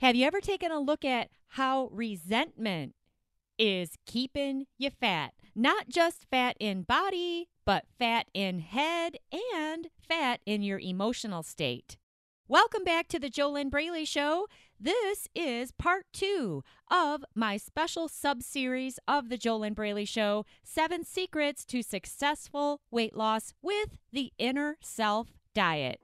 Have you ever taken a look at how resentment is keeping you fat? Not just fat in body, but fat in head and fat in your emotional state. Welcome back to the JoLynn Braley Show. This is part two of my special sub series of the JoLynn Braley Show Seven Secrets to Successful Weight Loss with the Inner Self Diet.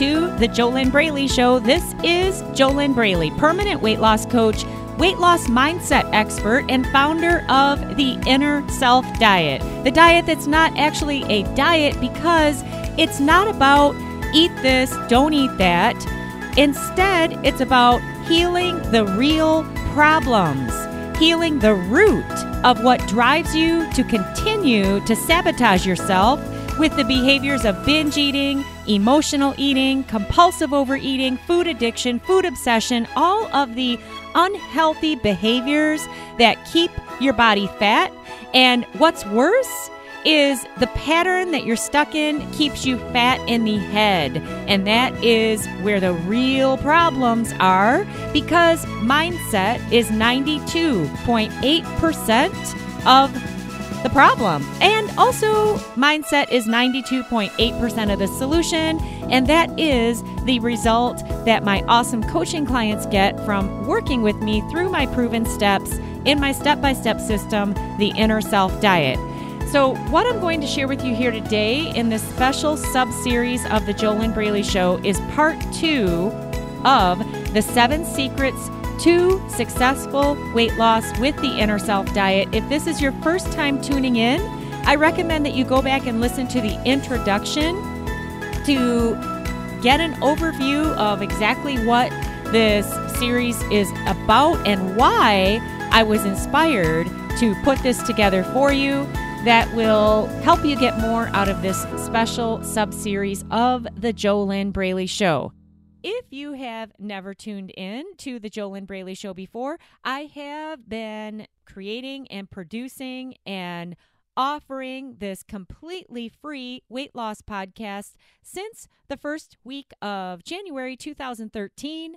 To the JoLynn Braley Show. This is JoLynn Braley, permanent weight loss coach, weight loss mindset expert, and founder of the Inner Self Diet. The diet that's not actually a diet because it's not about eat this, don't eat that. Instead, it's about healing the real problems, healing the root of what drives you to continue to sabotage yourself with the behaviors of binge eating, emotional eating, compulsive overeating, food addiction, food obsession, all of the unhealthy behaviors that keep your body fat. And what's worse is the pattern that you're stuck in keeps you fat in the head. And that is where the real problems are because mindset is 92.8% of the problem. And also, mindset is 92.8% of the solution. And that is the result that my awesome coaching clients get from working with me through my proven steps in my step by step system, the Inner Self Diet. So, what I'm going to share with you here today in this special sub series of the JoLynn Braley Show is part two of the seven secrets to successful weight loss with the Inner Self Diet. If this is your first time tuning in, I recommend that you go back and listen to the introduction to get an overview of exactly what this series is about and why I was inspired to put this together for you that will help you get more out of this special sub series of the JoLynn Braley Show. If you have never tuned in to the JoLynn Braley Show before, I have been creating and producing and offering this completely free weight loss podcast since the first week of January 2013.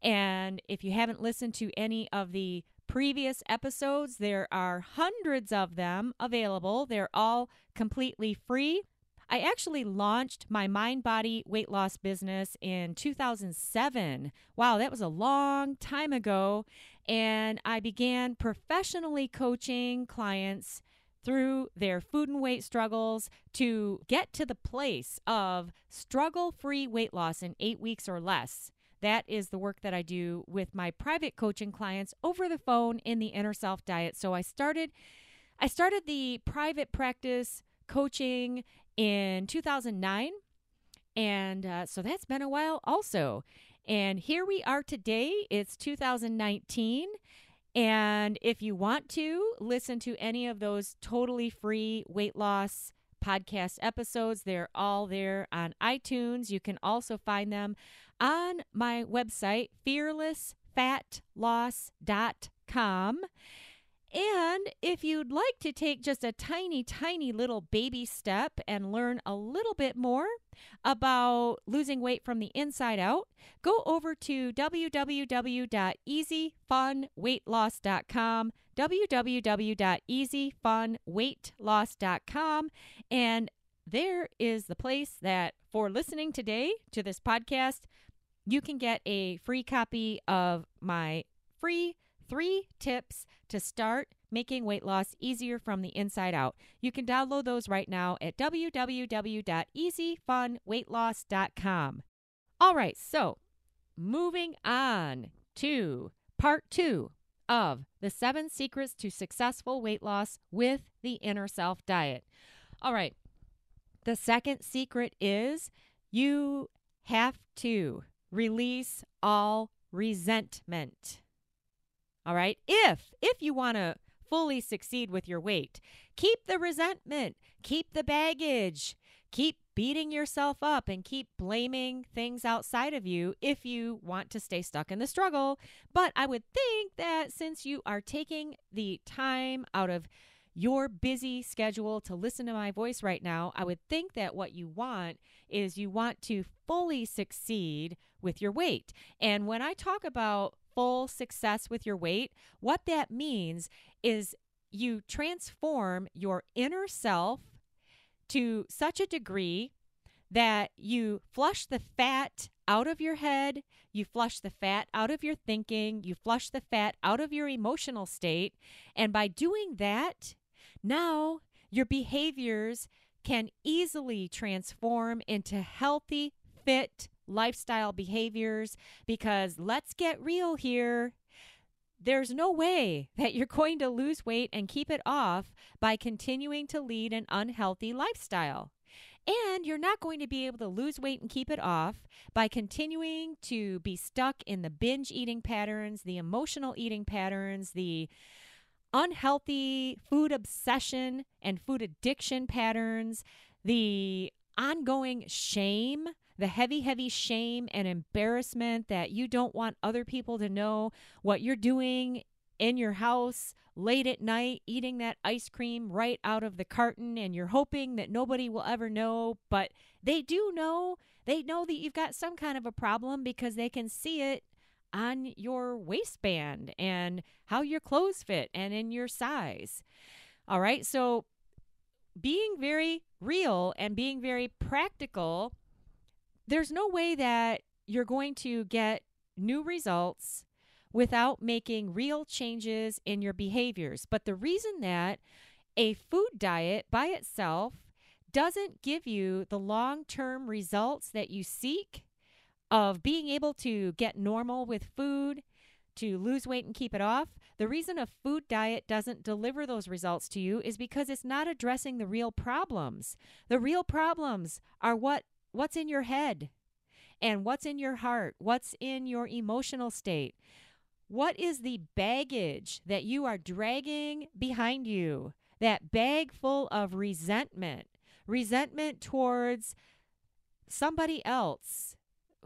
And if you haven't listened to any of the previous episodes, there are hundreds of them available. They're all completely free. I actually launched my mind body weight loss business in 2007. Wow, that was a long time ago. And I began professionally coaching clients through their food and weight struggles to get to the place of struggle free weight loss in eight weeks or less. That is the work that I do with my private coaching clients over the phone in the inner self diet. So I started I started the private practice coaching in 2009 and uh, so that's been a while also. And here we are today. It's 2019 and if you want to listen to any of those totally free weight loss podcast episodes, they're all there on iTunes. You can also find them on my website, fearlessfatloss.com. And if you'd like to take just a tiny, tiny little baby step and learn a little bit more about losing weight from the inside out, go over to www.easyfunweightloss.com, www.easyfunweightloss.com, and there is the place that for listening today to this podcast, you can get a free copy of my free three tips to start making weight loss easier from the inside out. You can download those right now at www.easyfunweightloss.com. All right, so moving on to part two of the seven secrets to successful weight loss with the inner self diet. All right, the second secret is you have to release all resentment. All right? If if you want to fully succeed with your weight, keep the resentment, keep the baggage, keep beating yourself up and keep blaming things outside of you if you want to stay stuck in the struggle. But I would think that since you are taking the time out of your busy schedule to listen to my voice right now, I would think that what you want is you want to fully succeed with your weight. And when I talk about full success with your weight, what that means is you transform your inner self to such a degree that you flush the fat out of your head, you flush the fat out of your thinking, you flush the fat out of your emotional state. And by doing that, now your behaviors can easily transform into healthy, fit lifestyle behaviors because let's get real here. There's no way that you're going to lose weight and keep it off by continuing to lead an unhealthy lifestyle. And you're not going to be able to lose weight and keep it off by continuing to be stuck in the binge eating patterns, the emotional eating patterns, the unhealthy food obsession and food addiction patterns, the ongoing shame the heavy, heavy shame and embarrassment that you don't want other people to know what you're doing in your house late at night eating that ice cream right out of the carton and you're hoping that nobody will ever know, but they do know. They know that you've got some kind of a problem because they can see it on your waistband and how your clothes fit and in your size. All right. So being very real and being very practical there's no way that you're going to get new results without making real changes in your behaviors. But the reason that a food diet by itself doesn't give you the long term results that you seek of being able to get normal with food, to lose weight and keep it off, the reason a food diet doesn't deliver those results to you is because it's not addressing the real problems. The real problems are what what's in your head and what's in your heart, what's in your emotional state. What is the baggage that you are dragging behind you? That bag full of resentment, resentment towards somebody else,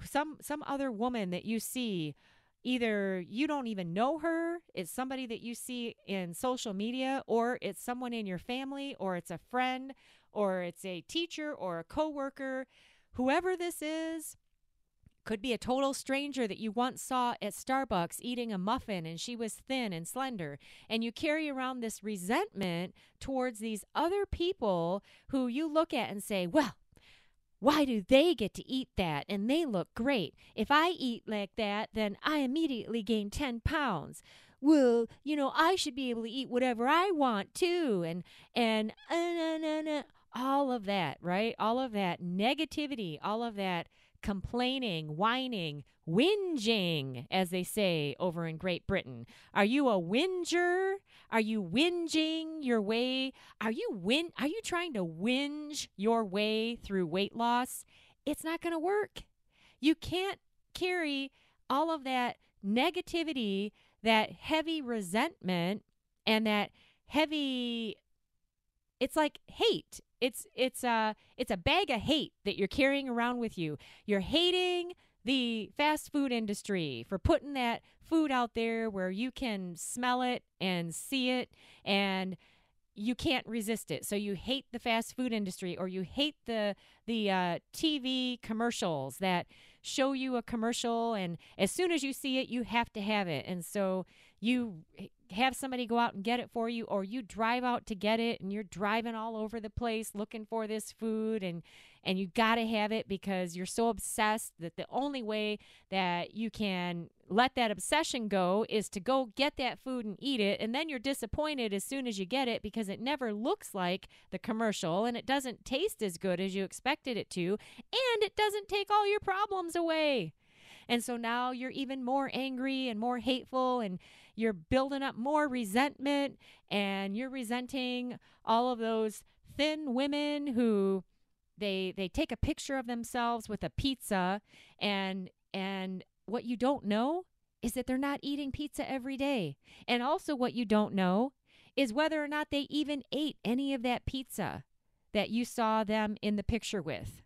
some some other woman that you see either you don't even know her, it's somebody that you see in social media or it's someone in your family or it's a friend or it's a teacher or a coworker Whoever this is, could be a total stranger that you once saw at Starbucks eating a muffin and she was thin and slender. And you carry around this resentment towards these other people who you look at and say, well, why do they get to eat that and they look great? If I eat like that, then I immediately gain 10 pounds. Well, you know, I should be able to eat whatever I want too. And, and, uh, uh, uh, uh all of that, right? All of that negativity, all of that complaining, whining, whinging, as they say over in Great Britain. Are you a whinger? Are you whinging your way? Are you win are you trying to whinge your way through weight loss? It's not going to work. You can't carry all of that negativity, that heavy resentment and that heavy it's like hate it's it's a it's a bag of hate that you're carrying around with you. You're hating the fast food industry for putting that food out there where you can smell it and see it and you can't resist it. So you hate the fast food industry or you hate the the uh, TV commercials that show you a commercial and as soon as you see it you have to have it. And so you have somebody go out and get it for you or you drive out to get it and you're driving all over the place looking for this food and and you got to have it because you're so obsessed that the only way that you can let that obsession go is to go get that food and eat it and then you're disappointed as soon as you get it because it never looks like the commercial and it doesn't taste as good as you expected it to and it doesn't take all your problems away. And so now you're even more angry and more hateful and you're building up more resentment and you're resenting all of those thin women who they they take a picture of themselves with a pizza and And what you don't know is that they're not eating pizza every day. And also, what you don't know is whether or not they even ate any of that pizza that you saw them in the picture with.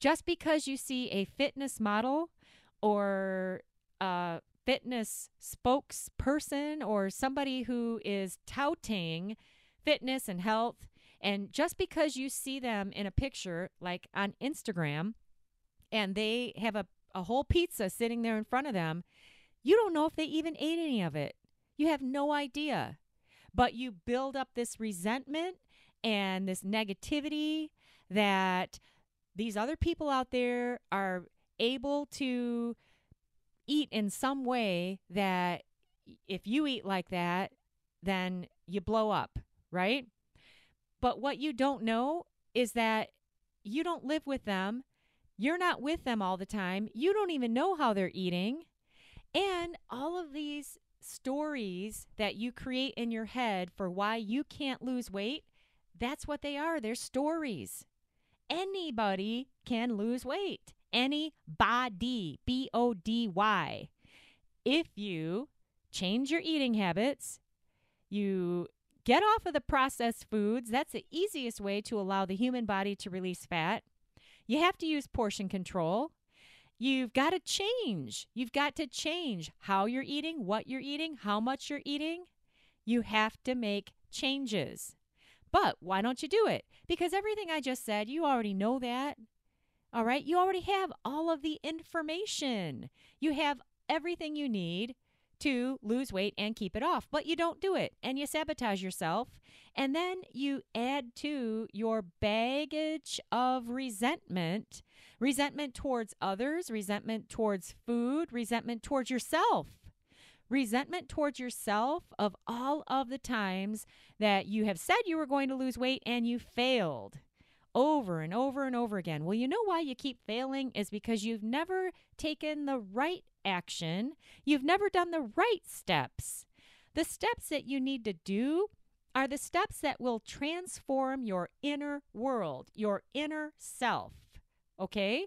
Just because you see a fitness model or a fitness spokesperson or somebody who is touting fitness and health, and just because you see them in a picture like on Instagram and they have a, a whole pizza sitting there in front of them, you don't know if they even ate any of it. You have no idea. But you build up this resentment and this negativity that these other people out there are able to eat in some way that if you eat like that, then you blow up, right? But what you don't know is that you don't live with them. You're not with them all the time. You don't even know how they're eating. And all of these stories that you create in your head for why you can't lose weight, that's what they are. They're stories. Anybody can lose weight. Anybody, B O D Y. If you change your eating habits, you get off of the processed foods, that's the easiest way to allow the human body to release fat. You have to use portion control. You've got to change. You've got to change how you're eating, what you're eating, how much you're eating. You have to make changes. But why don't you do it? Because everything I just said, you already know that. All right? You already have all of the information. You have everything you need to lose weight and keep it off, but you don't do it and you sabotage yourself. And then you add to your baggage of resentment resentment towards others, resentment towards food, resentment towards yourself. Resentment towards yourself of all of the times that you have said you were going to lose weight and you failed over and over and over again. Well, you know why you keep failing is because you've never taken the right action, you've never done the right steps. The steps that you need to do are the steps that will transform your inner world, your inner self. Okay?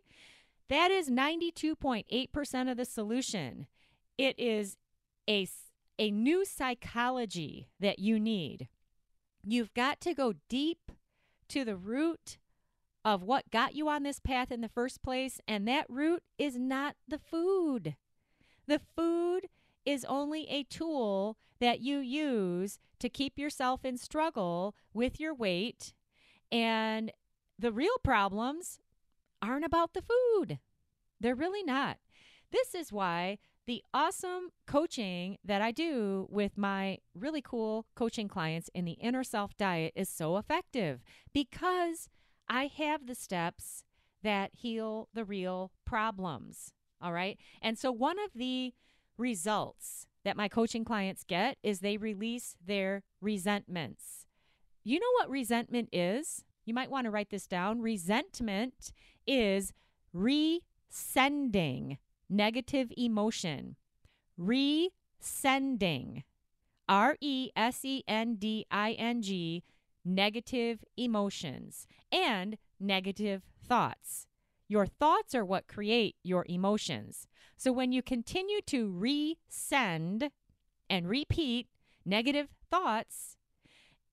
That is 92.8% of the solution. It is a, a new psychology that you need. You've got to go deep to the root of what got you on this path in the first place, and that root is not the food. The food is only a tool that you use to keep yourself in struggle with your weight. And the real problems aren't about the food. They're really not. This is why the awesome coaching that I do with my really cool coaching clients in the inner self diet is so effective because I have the steps that heal the real problems. All right. And so one of the results that my coaching clients get is they release their resentments. You know what resentment is? You might want to write this down. Resentment is resending negative emotion. Resending. R E S E N D I N G, negative emotions and negative thoughts. Your thoughts are what create your emotions. So when you continue to resend and repeat negative thoughts,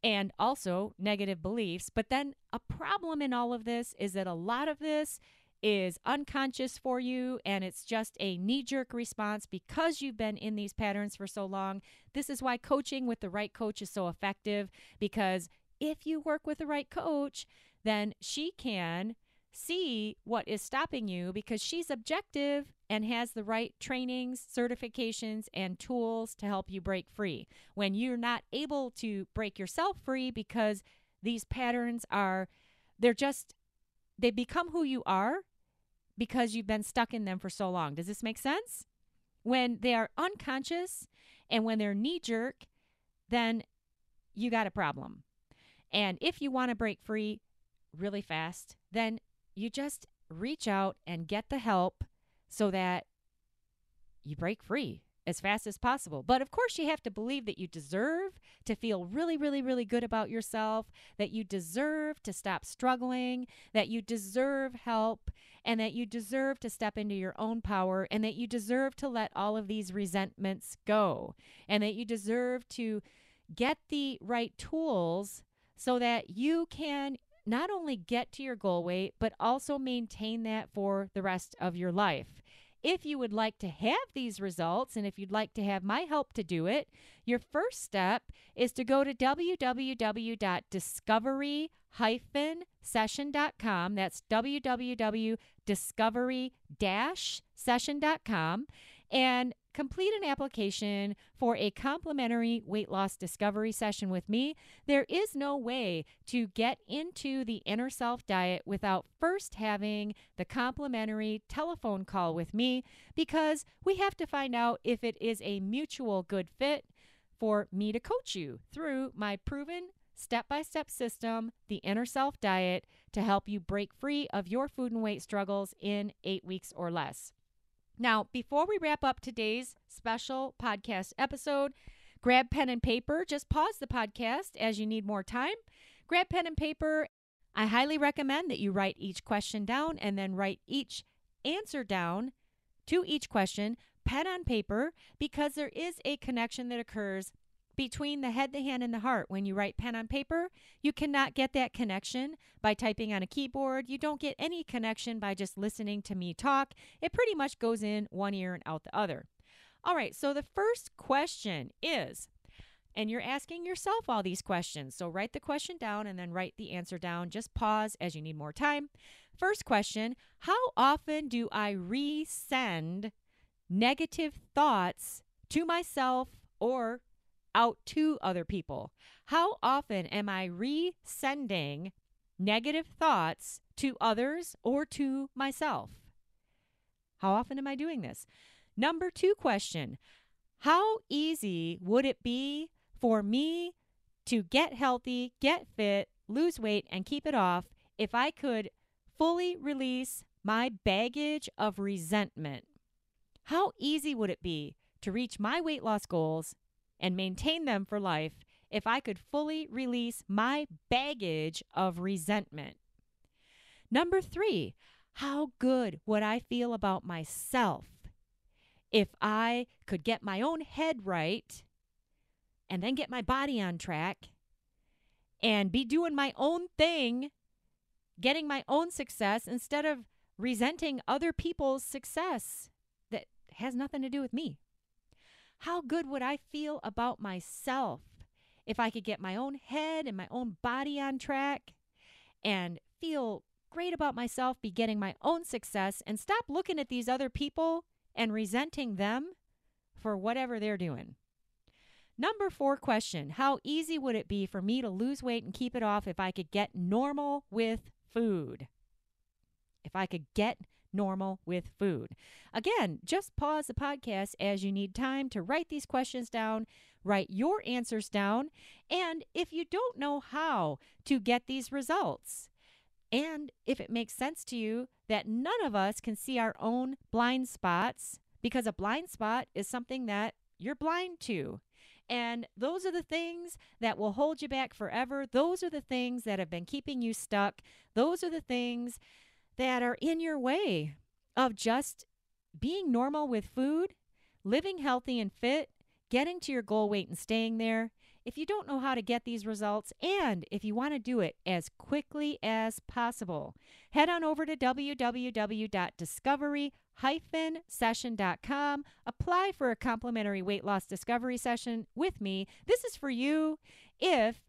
and also negative beliefs. But then a problem in all of this is that a lot of this is unconscious for you and it's just a knee jerk response because you've been in these patterns for so long. This is why coaching with the right coach is so effective because if you work with the right coach, then she can see what is stopping you because she's objective and has the right trainings, certifications, and tools to help you break free. When you're not able to break yourself free because these patterns are, they're just, they become who you are because you've been stuck in them for so long. Does this make sense? When they are unconscious and when they're knee jerk, then you got a problem. And if you want to break free really fast, then you just reach out and get the help so that you break free as fast as possible. But of course, you have to believe that you deserve to feel really, really, really good about yourself, that you deserve to stop struggling, that you deserve help, and that you deserve to step into your own power, and that you deserve to let all of these resentments go, and that you deserve to get the right tools so that you can not only get to your goal weight, but also maintain that for the rest of your life. If you would like to have these results and if you'd like to have my help to do it, your first step is to go to www.discovery-session.com. That's www.discovery-session.com and complete an application for a complimentary weight loss discovery session with me. There is no way to get into the inner self diet without first having the complimentary telephone call with me because we have to find out if it is a mutual good fit for me to coach you through my proven step by step system, the inner self diet, to help you break free of your food and weight struggles in eight weeks or less. Now, before we wrap up today's special podcast episode, grab pen and paper. Just pause the podcast as you need more time. Grab pen and paper. I highly recommend that you write each question down and then write each answer down to each question, pen on paper, because there is a connection that occurs between the head, the hand, and the heart. When you write pen on paper, you cannot get that connection by typing on a keyboard. You don't get any connection by just listening to me talk. It pretty much goes in one ear and out the other. All right, so the first question is, and you're asking yourself all these questions. So write the question down and then write the answer down. Just pause as you need more time. First question How often do I resend negative thoughts to myself or out to other people? How often am I resending negative thoughts to others or to myself? How often am I doing this? Number two question How easy would it be for me to get healthy, get fit, lose weight, and keep it off if I could fully release my baggage of resentment? How easy would it be to reach my weight loss goals and maintain them for life if I could fully release my baggage of resentment. Number three, how good would I feel about myself if I could get my own head right and then get my body on track and be doing my own thing, getting my own success instead of resenting other people's success that has nothing to do with me? How good would I feel about myself if I could get my own head and my own body on track and feel great about myself, be getting my own success, and stop looking at these other people and resenting them for whatever they're doing? Number four question How easy would it be for me to lose weight and keep it off if I could get normal with food? If I could get normal with food. Again, just pause the podcast as you need time to write these questions down, write your answers down, and if you don't know how to get these results, and if it makes sense to you that none of us can see our own blind spots, because a blind spot is something that you're blind to. And those are the things that will hold you back forever. Those are the things that have been keeping you stuck. Those are the things that are in your way of just being normal with food, living healthy and fit, getting to your goal weight and staying there. If you don't know how to get these results, and if you want to do it as quickly as possible, head on over to www.discovery-session.com. Apply for a complimentary weight loss discovery session with me. This is for you if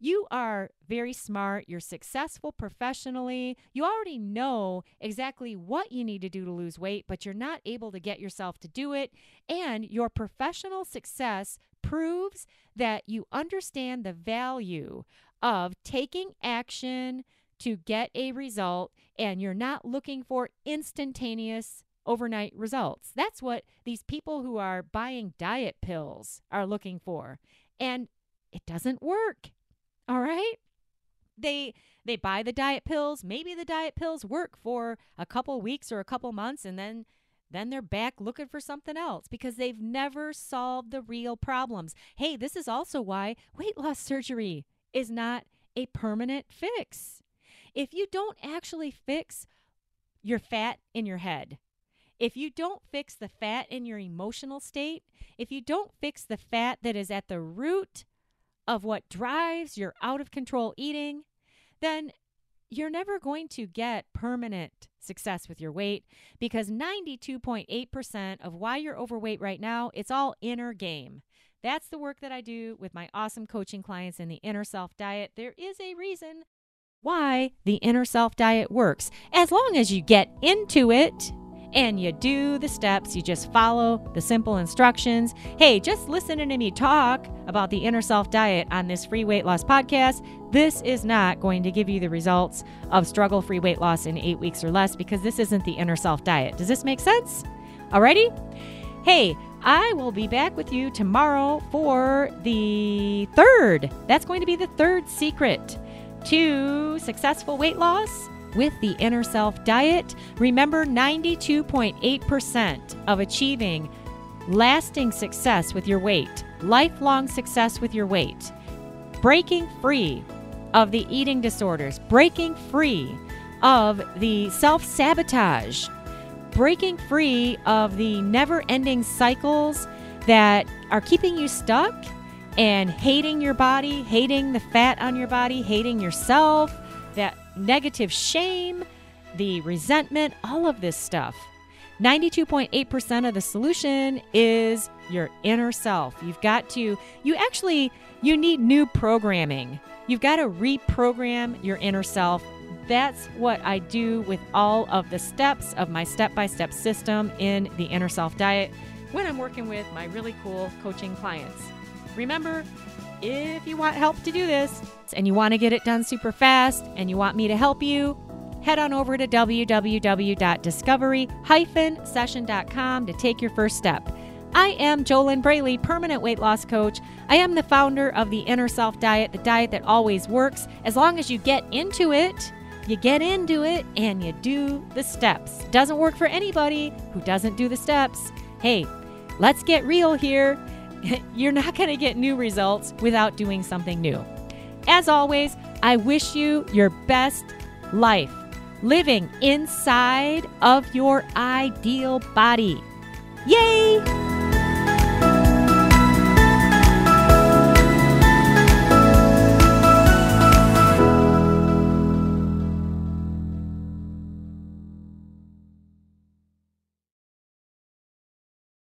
you are very smart, you're successful professionally, you already know exactly what you need to do to lose weight, but you're not able to get yourself to do it. And your professional success proves that you understand the value of taking action to get a result, and you're not looking for instantaneous overnight results. That's what these people who are buying diet pills are looking for. And it doesn't work. All right? They they buy the diet pills. Maybe the diet pills work for a couple weeks or a couple months and then then they're back looking for something else because they've never solved the real problems. Hey, this is also why weight loss surgery is not a permanent fix. If you don't actually fix your fat in your head, if you don't fix the fat in your emotional state, if you don't fix the fat that is at the root of what drives your out of control eating, then you're never going to get permanent success with your weight because 92.8% of why you're overweight right now, it's all inner game. That's the work that I do with my awesome coaching clients in the inner self diet. There is a reason why the inner self diet works. As long as you get into it and you do the steps, you just follow the simple instructions. Hey, just listening to me talk about the inner self diet on this free weight loss podcast, this is not going to give you the results of struggle free weight loss in eight weeks or less because this isn't the inner self diet. Does this make sense? Alrighty? Hey, I will be back with you tomorrow for the third. That's going to be the third secret to successful weight loss with the inner self diet. Remember, 92.8% of achieving lasting success with your weight, lifelong success with your weight, breaking free of the eating disorders, breaking free of the self sabotage, breaking free of the never ending cycles that are keeping you stuck and hating your body, hating the fat on your body, hating yourself, that negative shame, the resentment, all of this stuff. 92.8% of the solution is your inner self. You've got to you actually you need new programming. You've got to reprogram your inner self. That's what I do with all of the steps of my step-by-step system in the inner self diet when I'm working with my really cool coaching clients. Remember, if you want help to do this and you want to get it done super fast and you want me to help you, head on over to www.discovery-session.com to take your first step. I am JoLynn Braley, permanent weight loss coach. I am the founder of the Inner Self Diet, the diet that always works. As long as you get into it, you get into it and you do the steps. Doesn't work for anybody who doesn't do the steps. Hey, let's get real here. You're not going to get new results without doing something new. As always, I wish you your best life, living inside of your ideal body. Yay!